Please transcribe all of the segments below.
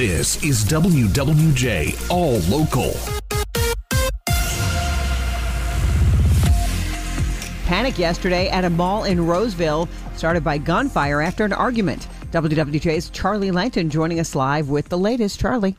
This is WWJ All Local. Panic yesterday at a mall in Roseville started by gunfire after an argument. WWJ's Charlie Langton joining us live with the latest. Charlie.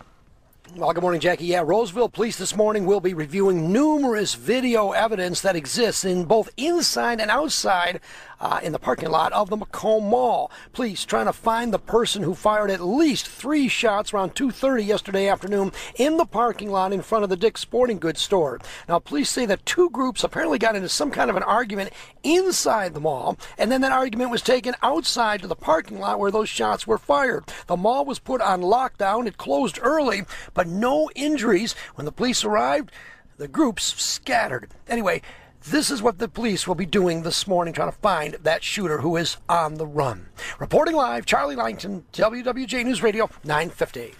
Well, good morning, Jackie. Yeah, Roseville police this morning will be reviewing numerous video evidence that exists in both inside and outside uh, in the parking lot of the Macomb Mall. Police trying to find the person who fired at least three shots around 2:30 yesterday afternoon in the parking lot in front of the Dick's Sporting Goods store. Now, police say that two groups apparently got into some kind of an argument inside the mall, and then that argument was taken outside to the parking lot where those shots were fired. The mall was put on lockdown. It closed early, but but no injuries. When the police arrived, the groups scattered. Anyway, this is what the police will be doing this morning, trying to find that shooter who is on the run. Reporting live, Charlie Langton, WWJ News Radio, 950.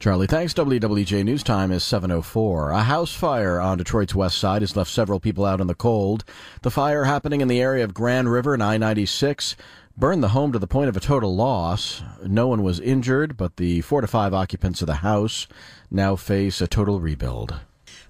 Charlie, thanks. WWJ News Time is 7.04. A house fire on Detroit's west side has left several people out in the cold. The fire happening in the area of Grand River and I-96 burned the home to the point of a total loss. No one was injured, but the four to five occupants of the house now face a total rebuild.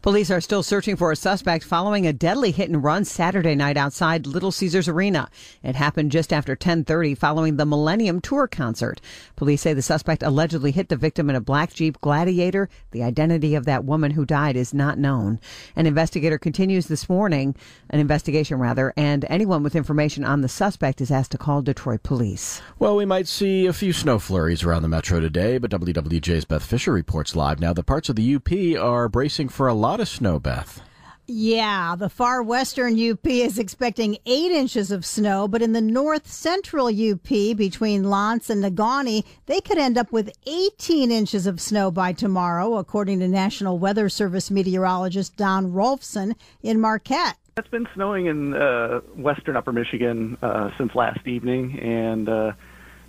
Police are still searching for a suspect following a deadly hit and run Saturday night outside Little Caesars Arena. It happened just after 10:30 following the Millennium Tour concert. Police say the suspect allegedly hit the victim in a black Jeep Gladiator. The identity of that woman who died is not known. An investigator continues this morning, an investigation rather, and anyone with information on the suspect is asked to call Detroit police. Well, we might see a few snow flurries around the metro today, but WWJ's Beth Fisher reports live now that parts of the UP are bracing for a lot of snow, Beth. Yeah, the far western UP is expecting eight inches of snow, but in the north central UP between L'Anse and Negaunee, they could end up with 18 inches of snow by tomorrow, according to National Weather Service meteorologist Don Rolfson in Marquette. It's been snowing in uh, western upper Michigan uh, since last evening, and uh,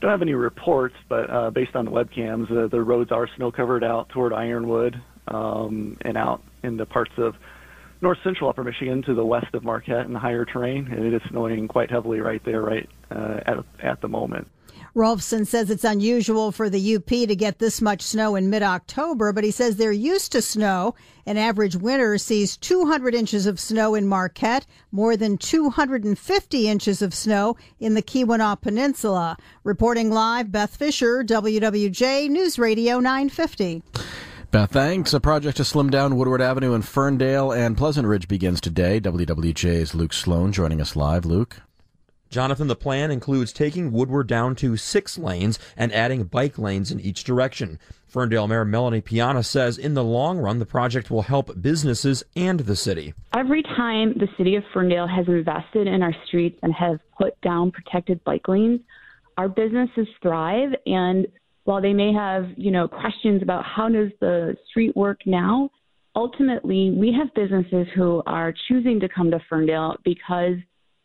don't have any reports, but uh, based on the webcams, uh, the roads are snow covered out toward Ironwood um, and out in the parts of north central upper Michigan to the west of Marquette and the higher terrain, and it is snowing quite heavily right there, right uh, at at the moment. Rolfson says it's unusual for the UP to get this much snow in mid October, but he says they're used to snow. An average winter sees 200 inches of snow in Marquette, more than 250 inches of snow in the Keweenaw Peninsula. Reporting live, Beth Fisher, WWJ News Radio 950. Beth, uh, thanks. A project to slim down Woodward Avenue in Ferndale and Pleasant Ridge begins today. WWJ's Luke Sloan joining us live. Luke. Jonathan, the plan includes taking Woodward down to six lanes and adding bike lanes in each direction. Ferndale Mayor Melanie Piana says in the long run, the project will help businesses and the city. Every time the city of Ferndale has invested in our streets and has put down protected bike lanes, our businesses thrive and while they may have, you know, questions about how does the street work now, ultimately we have businesses who are choosing to come to Ferndale because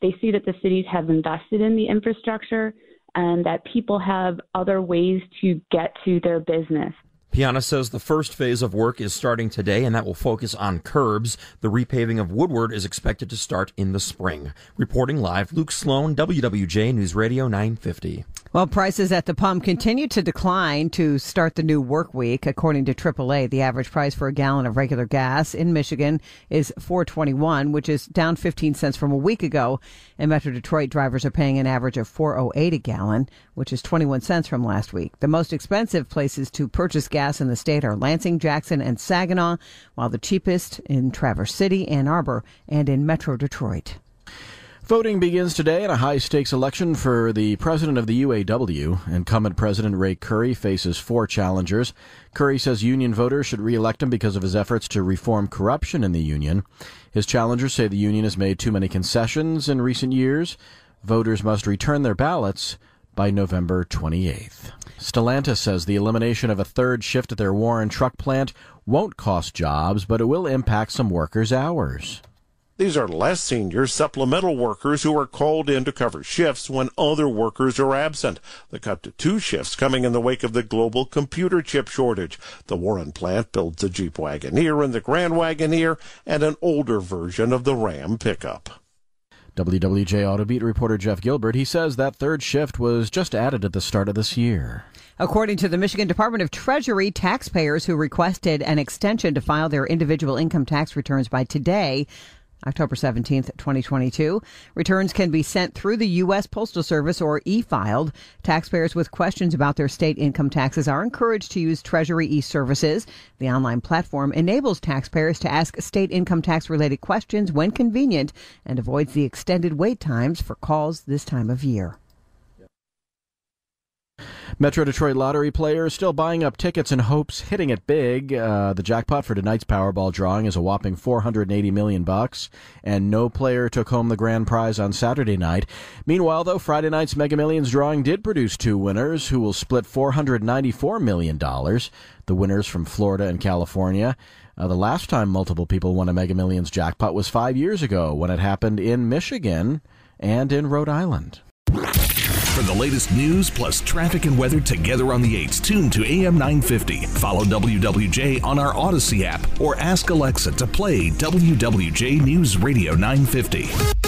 they see that the cities have invested in the infrastructure and that people have other ways to get to their business. Piana says the first phase of work is starting today, and that will focus on curbs. The repaving of Woodward is expected to start in the spring. Reporting live, Luke Sloan, WWJ News Radio 950. Well, prices at the pump continue to decline to start the new work week. According to AAA, the average price for a gallon of regular gas in Michigan is 421, which is down 15 cents from a week ago. In Metro Detroit, drivers are paying an average of 408 a gallon, which is 21 cents from last week. The most expensive places to purchase gas in the state are Lansing, Jackson, and Saginaw, while the cheapest in Traverse City, Ann Arbor, and in Metro Detroit. Voting begins today in a high stakes election for the president of the UAW. Incumbent President Ray Curry faces four challengers. Curry says union voters should re-elect him because of his efforts to reform corruption in the union. His challengers say the union has made too many concessions in recent years. Voters must return their ballots by November 28th. Stellantis says the elimination of a third shift at their Warren truck plant won't cost jobs, but it will impact some workers' hours. These are less senior supplemental workers who are called in to cover shifts when other workers are absent. The cut to two shifts coming in the wake of the global computer chip shortage. The Warren plant builds the Jeep Wagoneer and the Grand Wagoneer and an older version of the Ram pickup. WWJ Auto Beat reporter Jeff Gilbert, he says that third shift was just added at the start of this year. According to the Michigan Department of Treasury, taxpayers who requested an extension to file their individual income tax returns by today October 17th, 2022. Returns can be sent through the U.S. Postal Service or e-filed. Taxpayers with questions about their state income taxes are encouraged to use Treasury e-services. The online platform enables taxpayers to ask state income tax related questions when convenient and avoids the extended wait times for calls this time of year. Metro Detroit lottery players still buying up tickets in hopes hitting it big. Uh, the jackpot for tonight's Powerball drawing is a whopping 480 million bucks, and no player took home the grand prize on Saturday night. Meanwhile, though, Friday night's Mega Millions drawing did produce two winners who will split 494 million dollars. The winners from Florida and California. Uh, the last time multiple people won a Mega Millions jackpot was five years ago when it happened in Michigan and in Rhode Island. For the latest news plus traffic and weather together on the 8s, tune to AM 950. Follow WWJ on our Audacy app or ask Alexa to play WWJ News Radio 950.